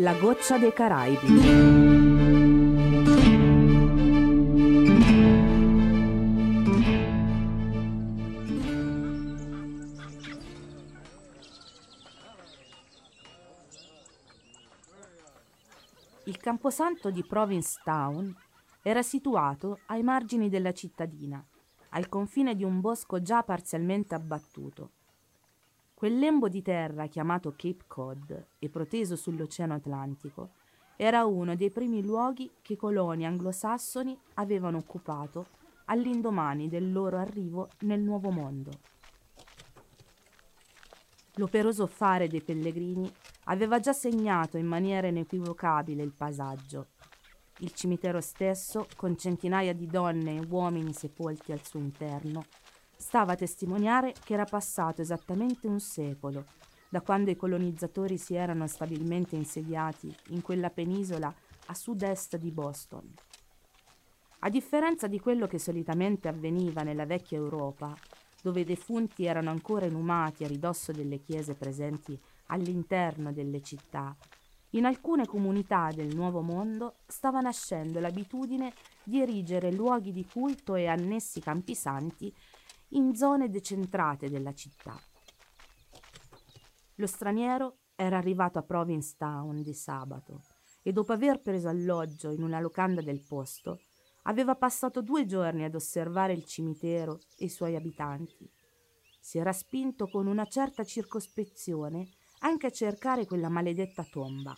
La goccia dei Caraibi. Il camposanto di Provincetown era situato ai margini della cittadina, al confine di un bosco già parzialmente abbattuto. Quel lembo di terra chiamato Cape Cod e proteso sull'Oceano Atlantico era uno dei primi luoghi che i coloni anglosassoni avevano occupato all'indomani del loro arrivo nel Nuovo Mondo. L'operoso fare dei pellegrini aveva già segnato in maniera inequivocabile il paesaggio. Il cimitero stesso, con centinaia di donne e uomini sepolti al suo interno, stava a testimoniare che era passato esattamente un secolo da quando i colonizzatori si erano stabilmente insediati in quella penisola a sud-est di Boston. A differenza di quello che solitamente avveniva nella vecchia Europa, dove i defunti erano ancora inumati a ridosso delle chiese presenti all'interno delle città, in alcune comunità del Nuovo Mondo stava nascendo l'abitudine di erigere luoghi di culto e annessi campisanti in zone decentrate della città. Lo straniero era arrivato a Provincetown di sabato e dopo aver preso alloggio in una locanda del posto, aveva passato due giorni ad osservare il cimitero e i suoi abitanti. Si era spinto con una certa circospezione anche a cercare quella maledetta tomba,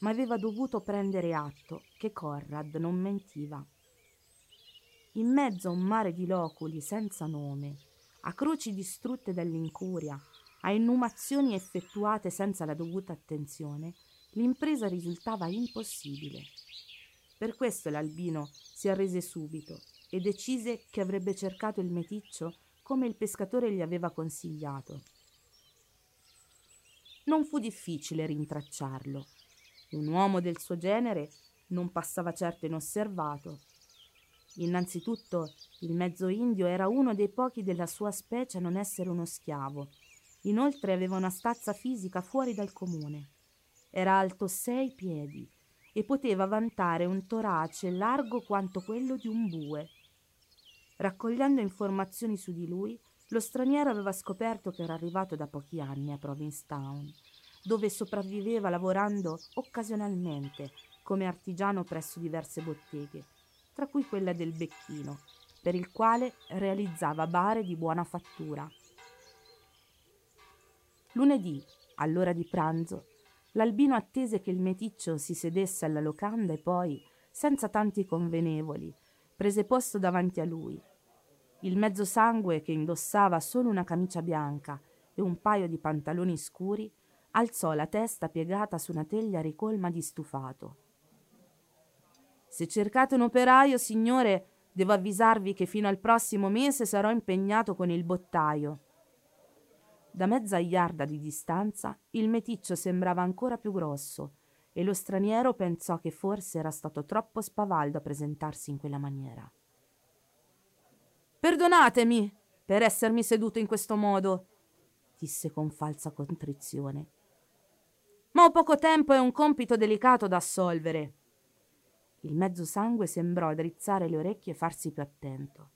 ma aveva dovuto prendere atto che Conrad non mentiva. In mezzo a un mare di loculi senza nome, a croci distrutte dall'incuria, a inumazioni effettuate senza la dovuta attenzione, l'impresa risultava impossibile. Per questo l'albino si arrese subito e decise che avrebbe cercato il meticcio come il pescatore gli aveva consigliato. Non fu difficile rintracciarlo. Un uomo del suo genere non passava certo inosservato. Innanzitutto il mezzo indio era uno dei pochi della sua specie a non essere uno schiavo. Inoltre aveva una stazza fisica fuori dal comune. Era alto sei piedi e poteva vantare un torace largo quanto quello di un bue. Raccogliendo informazioni su di lui, lo straniero aveva scoperto che era arrivato da pochi anni a Provincetown, dove sopravviveva lavorando occasionalmente come artigiano presso diverse botteghe, tra cui quella del Becchino, per il quale realizzava bare di buona fattura. Lunedì, all'ora di pranzo, l'albino attese che il meticcio si sedesse alla locanda e poi, senza tanti convenevoli, prese posto davanti a lui il mezzo sangue che indossava solo una camicia bianca e un paio di pantaloni scuri, alzò la testa piegata su una teglia ricolma di stufato. Se cercate un operaio, signore, devo avvisarvi che fino al prossimo mese sarò impegnato con il bottaio. Da mezza iarda di distanza il meticcio sembrava ancora più grosso e lo straniero pensò che forse era stato troppo spavaldo a presentarsi in quella maniera. Perdonatemi per essermi seduto in questo modo, disse con falsa contrizione. Ma ho poco tempo e un compito delicato da assolvere. Il mezzo sangue sembrò drizzare le orecchie e farsi più attento.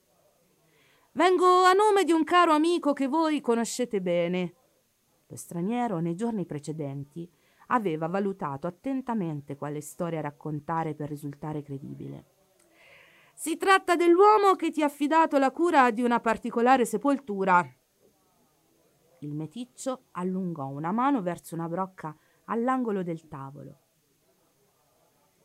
Vengo a nome di un caro amico che voi conoscete bene. Lo straniero, nei giorni precedenti, aveva valutato attentamente quale storia raccontare per risultare credibile. Si tratta dell'uomo che ti ha affidato la cura di una particolare sepoltura. Il meticcio allungò una mano verso una brocca all'angolo del tavolo.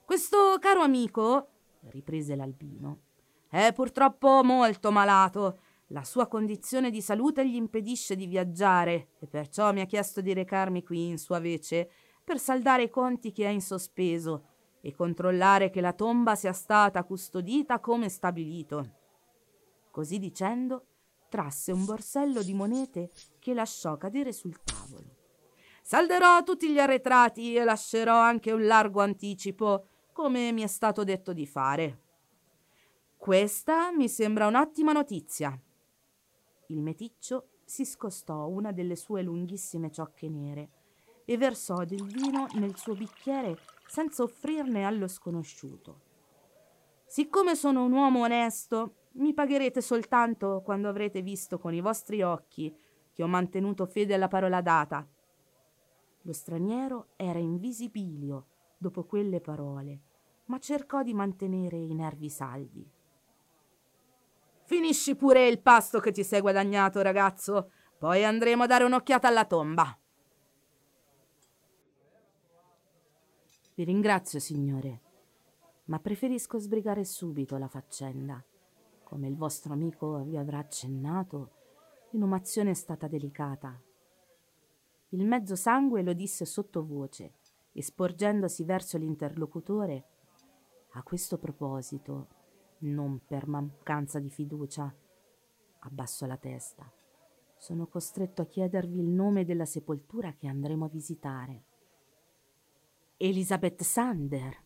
Questo caro amico, riprese l'albino, è purtroppo molto malato. La sua condizione di salute gli impedisce di viaggiare e perciò mi ha chiesto di recarmi qui in sua vece per saldare i conti che ha in sospeso e controllare che la tomba sia stata custodita come stabilito. Così dicendo, trasse un borsello di monete che lasciò cadere sul tavolo. Salderò tutti gli arretrati e lascerò anche un largo anticipo, come mi è stato detto di fare. Questa mi sembra un'ottima notizia. Il meticcio si scostò una delle sue lunghissime ciocche nere e versò del vino nel suo bicchiere senza offrirne allo sconosciuto. Siccome sono un uomo onesto, mi pagherete soltanto quando avrete visto con i vostri occhi che ho mantenuto fede alla parola data. Lo straniero era in visibilio dopo quelle parole, ma cercò di mantenere i nervi saldi. Finisci pure il pasto che ti sei guadagnato, ragazzo. Poi andremo a dare un'occhiata alla tomba. Vi ringrazio, signore, ma preferisco sbrigare subito la faccenda. Come il vostro amico vi avrà accennato, l'inumazione è stata delicata. Il mezzo sangue lo disse sottovoce e sporgendosi verso l'interlocutore. A questo proposito, non per mancanza di fiducia, abbasso la testa. Sono costretto a chiedervi il nome della sepoltura che andremo a visitare. Elisabeth Sander,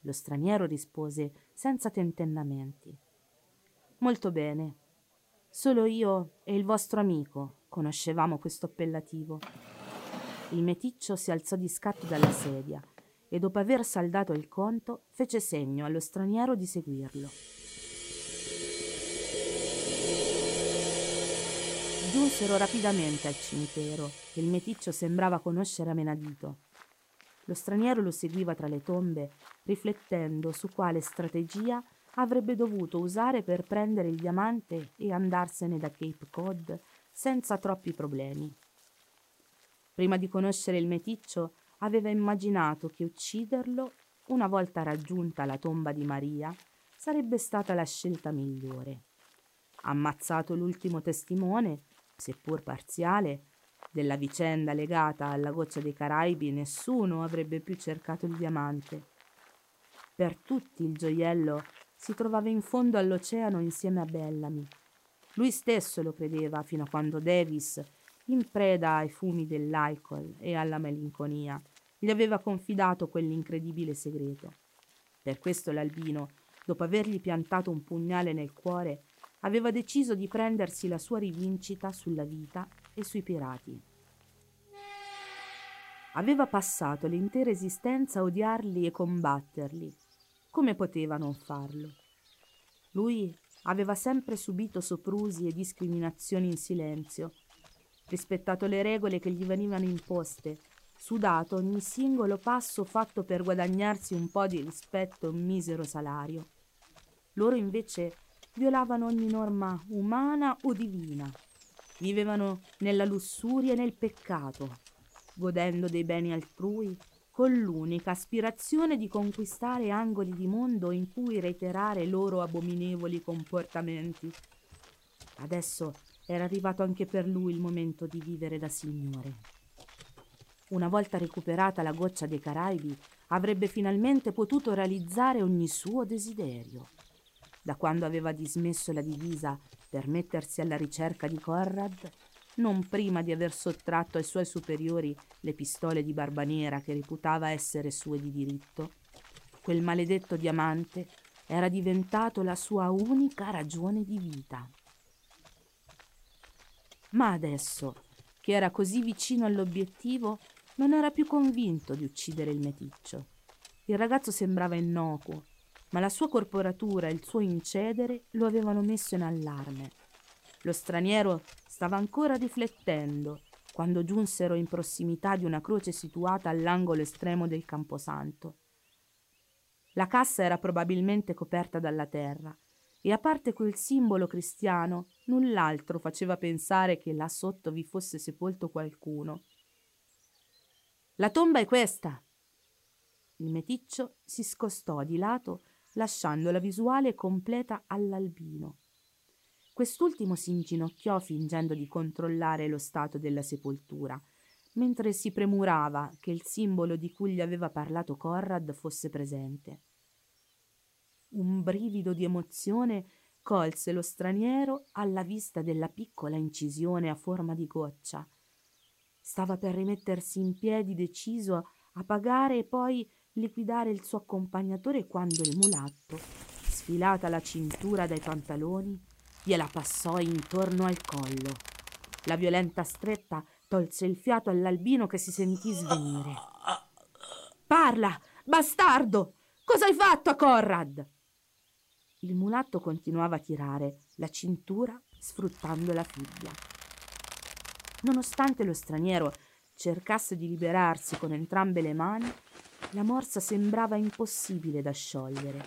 lo straniero rispose senza tentennamenti. Molto bene. Solo io e il vostro amico conoscevamo questo appellativo. Il meticcio si alzò di scatto dalla sedia e dopo aver saldato il conto fece segno allo straniero di seguirlo. Giunsero rapidamente al cimitero e il meticcio sembrava conoscere a menadito. Lo straniero lo seguiva tra le tombe, riflettendo su quale strategia avrebbe dovuto usare per prendere il diamante e andarsene da Cape Cod senza troppi problemi. Prima di conoscere il meticcio, aveva immaginato che ucciderlo, una volta raggiunta la tomba di Maria, sarebbe stata la scelta migliore. Ammazzato l'ultimo testimone, seppur parziale, della vicenda legata alla goccia dei Caraibi, nessuno avrebbe più cercato il diamante. Per tutti il gioiello si trovava in fondo all'oceano insieme a Bellamy. Lui stesso lo credeva fino a quando Davis, in preda ai fumi dell'alcol e alla malinconia, gli aveva confidato quell'incredibile segreto. Per questo l'albino, dopo avergli piantato un pugnale nel cuore, aveva deciso di prendersi la sua rivincita sulla vita e sui pirati. Aveva passato l'intera esistenza a odiarli e combatterli, come poteva non farlo? Lui aveva sempre subito soprusi e discriminazioni in silenzio, rispettato le regole che gli venivano imposte, sudato ogni singolo passo fatto per guadagnarsi un po' di rispetto e un misero salario. Loro invece violavano ogni norma umana o divina, vivevano nella lussuria e nel peccato, godendo dei beni altrui con l'unica aspirazione di conquistare angoli di mondo in cui reiterare i loro abominevoli comportamenti. Adesso era arrivato anche per lui il momento di vivere da signore. Una volta recuperata la goccia dei Caraibi, avrebbe finalmente potuto realizzare ogni suo desiderio. Da quando aveva dismesso la divisa per mettersi alla ricerca di Conrad, non prima di aver sottratto ai suoi superiori le pistole di Barbanera che reputava essere sue di diritto, quel maledetto diamante era diventato la sua unica ragione di vita. Ma adesso, che era così vicino all'obiettivo, non era più convinto di uccidere il meticcio. Il ragazzo sembrava innocuo, ma la sua corporatura e il suo incedere lo avevano messo in allarme. Lo straniero stava ancora riflettendo quando giunsero in prossimità di una croce situata all'angolo estremo del camposanto. La cassa era probabilmente coperta dalla terra e a parte quel simbolo cristiano, null'altro faceva pensare che là sotto vi fosse sepolto qualcuno. La tomba è questa. Il meticcio si scostò di lato, lasciando la visuale completa all'albino. Quest'ultimo si inginocchiò fingendo di controllare lo stato della sepoltura, mentre si premurava che il simbolo di cui gli aveva parlato Corrad fosse presente. Un brivido di emozione colse lo straniero alla vista della piccola incisione a forma di goccia. Stava per rimettersi in piedi deciso a pagare e poi liquidare il suo accompagnatore quando il mulatto, sfilata la cintura dai pantaloni, gliela passò intorno al collo. La violenta stretta tolse il fiato all'albino che si sentì svenire. Parla, bastardo! Cosa hai fatto a Conrad? Il mulatto continuava a tirare la cintura sfruttando la fibbia. Nonostante lo straniero cercasse di liberarsi con entrambe le mani, la morsa sembrava impossibile da sciogliere.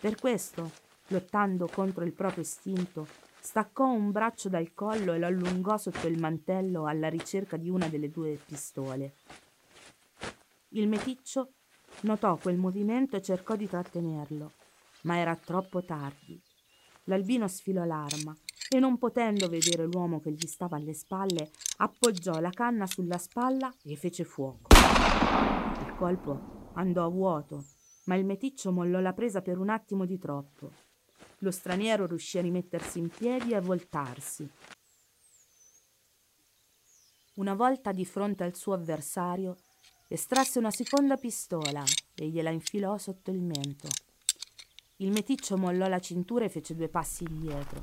Per questo, lottando contro il proprio istinto, staccò un braccio dal collo e lo allungò sotto il mantello alla ricerca di una delle due pistole. Il meticcio notò quel movimento e cercò di trattenerlo, ma era troppo tardi. L'albino sfilò l'arma e non potendo vedere l'uomo che gli stava alle spalle, appoggiò la canna sulla spalla e fece fuoco. Il colpo andò a vuoto, ma il meticcio mollò la presa per un attimo di troppo. Lo straniero riuscì a rimettersi in piedi e a voltarsi. Una volta di fronte al suo avversario, estrasse una seconda pistola e gliela infilò sotto il mento. Il meticcio mollò la cintura e fece due passi indietro.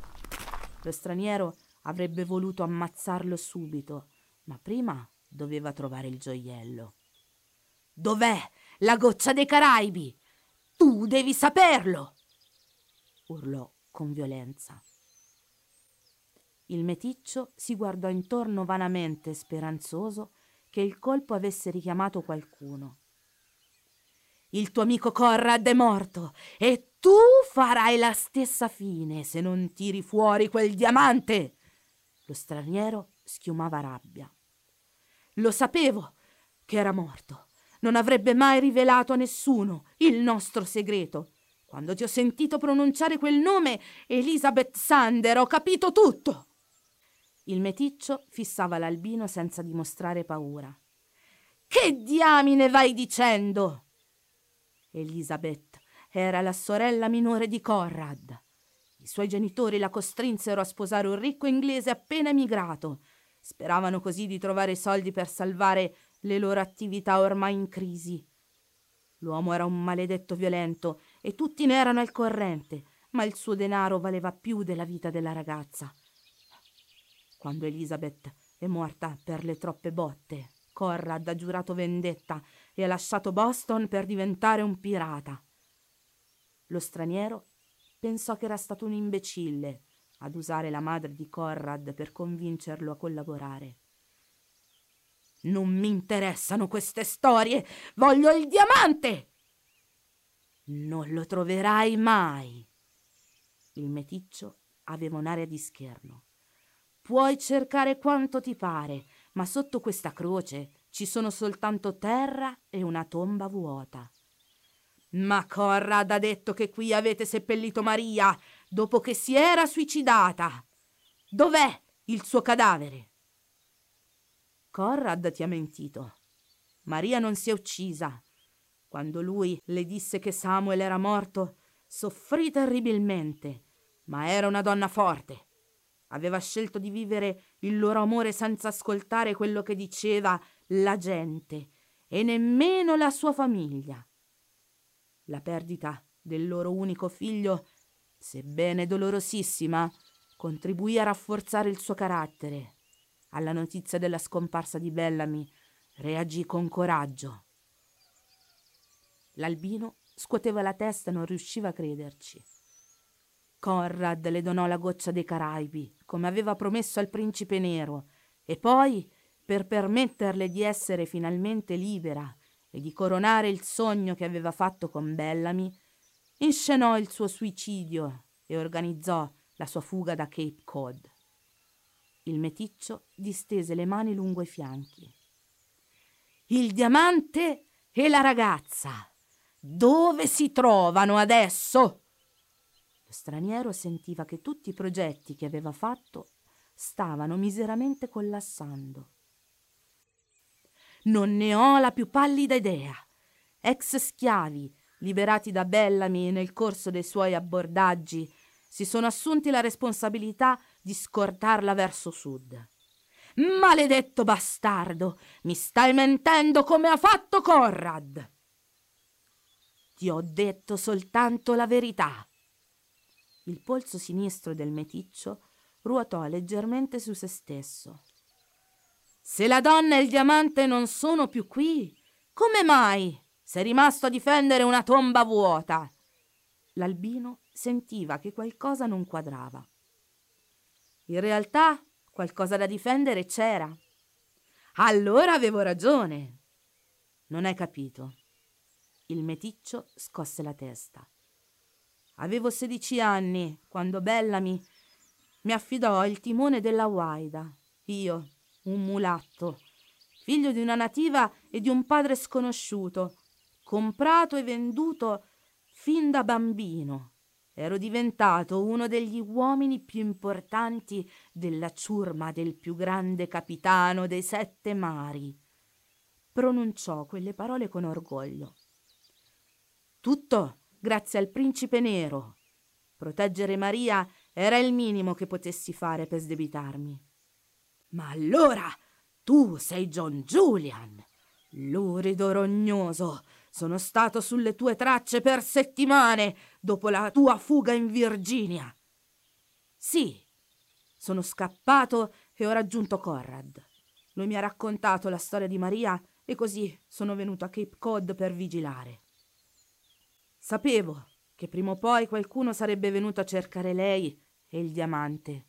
Lo straniero avrebbe voluto ammazzarlo subito, ma prima doveva trovare il gioiello. Dov'è la goccia dei Caraibi? Tu devi saperlo! urlò con violenza. Il meticcio si guardò intorno vanamente speranzoso che il colpo avesse richiamato qualcuno. Il tuo amico Conrad è morto e tu farai la stessa fine se non tiri fuori quel diamante. Lo straniero schiumava rabbia. Lo sapevo che era morto. Non avrebbe mai rivelato a nessuno il nostro segreto. Quando ti ho sentito pronunciare quel nome, Elizabeth Sander, ho capito tutto. Il meticcio fissava l'albino senza dimostrare paura. Che diamine vai dicendo? Elizabeth era la sorella minore di Conrad. I suoi genitori la costrinsero a sposare un ricco inglese appena emigrato. Speravano così di trovare soldi per salvare le loro attività ormai in crisi. L'uomo era un maledetto violento e tutti ne erano al corrente, ma il suo denaro valeva più della vita della ragazza. Quando Elizabeth è morta per le troppe botte, Conrad ha giurato vendetta e ha lasciato Boston per diventare un pirata. Lo straniero pensò che era stato un imbecille ad usare la madre di Conrad per convincerlo a collaborare. Non mi interessano queste storie, voglio il diamante! Non lo troverai mai. Il meticcio aveva un'aria di scherno. Puoi cercare quanto ti pare, ma sotto questa croce ci sono soltanto terra e una tomba vuota. Ma Corrad ha detto che qui avete seppellito Maria dopo che si era suicidata. Dov'è il suo cadavere? Corrad ti ha mentito. Maria non si è uccisa. Quando lui le disse che Samuel era morto, soffrì terribilmente, ma era una donna forte. Aveva scelto di vivere il loro amore senza ascoltare quello che diceva la gente e nemmeno la sua famiglia. La perdita del loro unico figlio, sebbene dolorosissima, contribuì a rafforzare il suo carattere. Alla notizia della scomparsa di Bellamy reagì con coraggio. L'albino scuoteva la testa e non riusciva a crederci. Conrad le donò la goccia dei Caraibi, come aveva promesso al principe nero, e poi per permetterle di essere finalmente libera e di coronare il sogno che aveva fatto con Bellamy, inscenò il suo suicidio e organizzò la sua fuga da Cape Cod. Il meticcio distese le mani lungo i fianchi. Il diamante e la ragazza. Dove si trovano adesso? Lo straniero sentiva che tutti i progetti che aveva fatto stavano miseramente collassando. Non ne ho la più pallida idea. Ex schiavi, liberati da Bellamy nel corso dei suoi abbordaggi, si sono assunti la responsabilità di scortarla verso sud. Maledetto bastardo, mi stai mentendo come ha fatto Conrad. Ti ho detto soltanto la verità. Il polso sinistro del meticcio ruotò leggermente su se stesso. Se la donna e il diamante non sono più qui, come mai sei rimasto a difendere una tomba vuota? L'albino sentiva che qualcosa non quadrava. In realtà qualcosa da difendere c'era. Allora avevo ragione. Non hai capito. Il meticcio scosse la testa. Avevo sedici anni quando Bellamy mi affidò il timone della Guaida. Io, un mulatto, figlio di una nativa e di un padre sconosciuto, comprato e venduto fin da bambino. Ero diventato uno degli uomini più importanti della ciurma del più grande capitano dei sette mari. Pronunciò quelle parole con orgoglio. Tutto grazie al principe nero. Proteggere Maria era il minimo che potessi fare per sdebitarmi. Ma allora tu sei John Julian, lurido rognoso. Sono stato sulle tue tracce per settimane dopo la tua fuga in Virginia. Sì, sono scappato e ho raggiunto Conrad. Lui mi ha raccontato la storia di Maria e così sono venuto a Cape Cod per vigilare. Sapevo che prima o poi qualcuno sarebbe venuto a cercare lei e il diamante.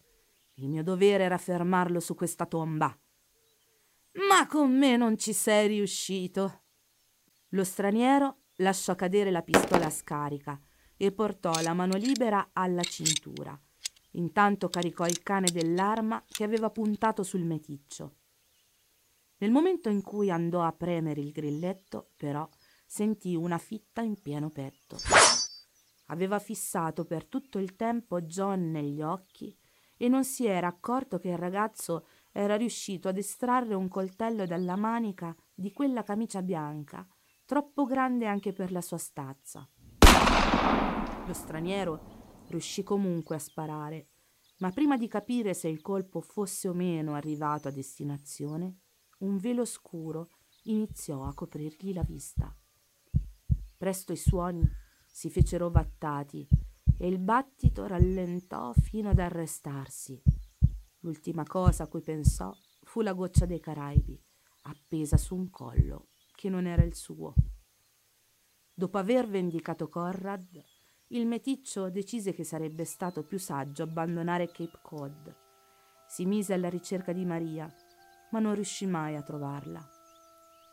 Il mio dovere era fermarlo su questa tomba. Ma con me non ci sei riuscito. Lo straniero lasciò cadere la pistola scarica e portò la mano libera alla cintura. Intanto caricò il cane dell'arma che aveva puntato sul meticcio. Nel momento in cui andò a premere il grilletto, però, sentì una fitta in pieno petto. Aveva fissato per tutto il tempo John negli occhi e non si era accorto che il ragazzo era riuscito ad estrarre un coltello dalla manica di quella camicia bianca, troppo grande anche per la sua stazza. Lo straniero riuscì comunque a sparare, ma prima di capire se il colpo fosse o meno arrivato a destinazione, un velo scuro iniziò a coprirgli la vista. Presto i suoni si fecero ovattati e il battito rallentò fino ad arrestarsi. L'ultima cosa a cui pensò fu la goccia dei Caraibi, appesa su un collo che non era il suo. Dopo aver vendicato Conrad, il meticcio decise che sarebbe stato più saggio abbandonare Cape Cod. Si mise alla ricerca di Maria, ma non riuscì mai a trovarla.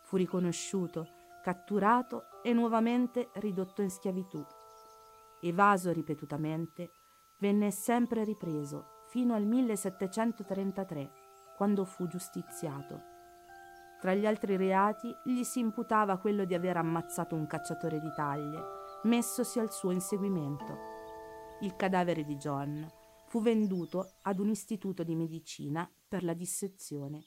Fu riconosciuto catturato e nuovamente ridotto in schiavitù. Evaso ripetutamente, venne sempre ripreso fino al 1733, quando fu giustiziato. Tra gli altri reati gli si imputava quello di aver ammazzato un cacciatore di taglie, messosi al suo inseguimento. Il cadavere di John fu venduto ad un istituto di medicina per la dissezione.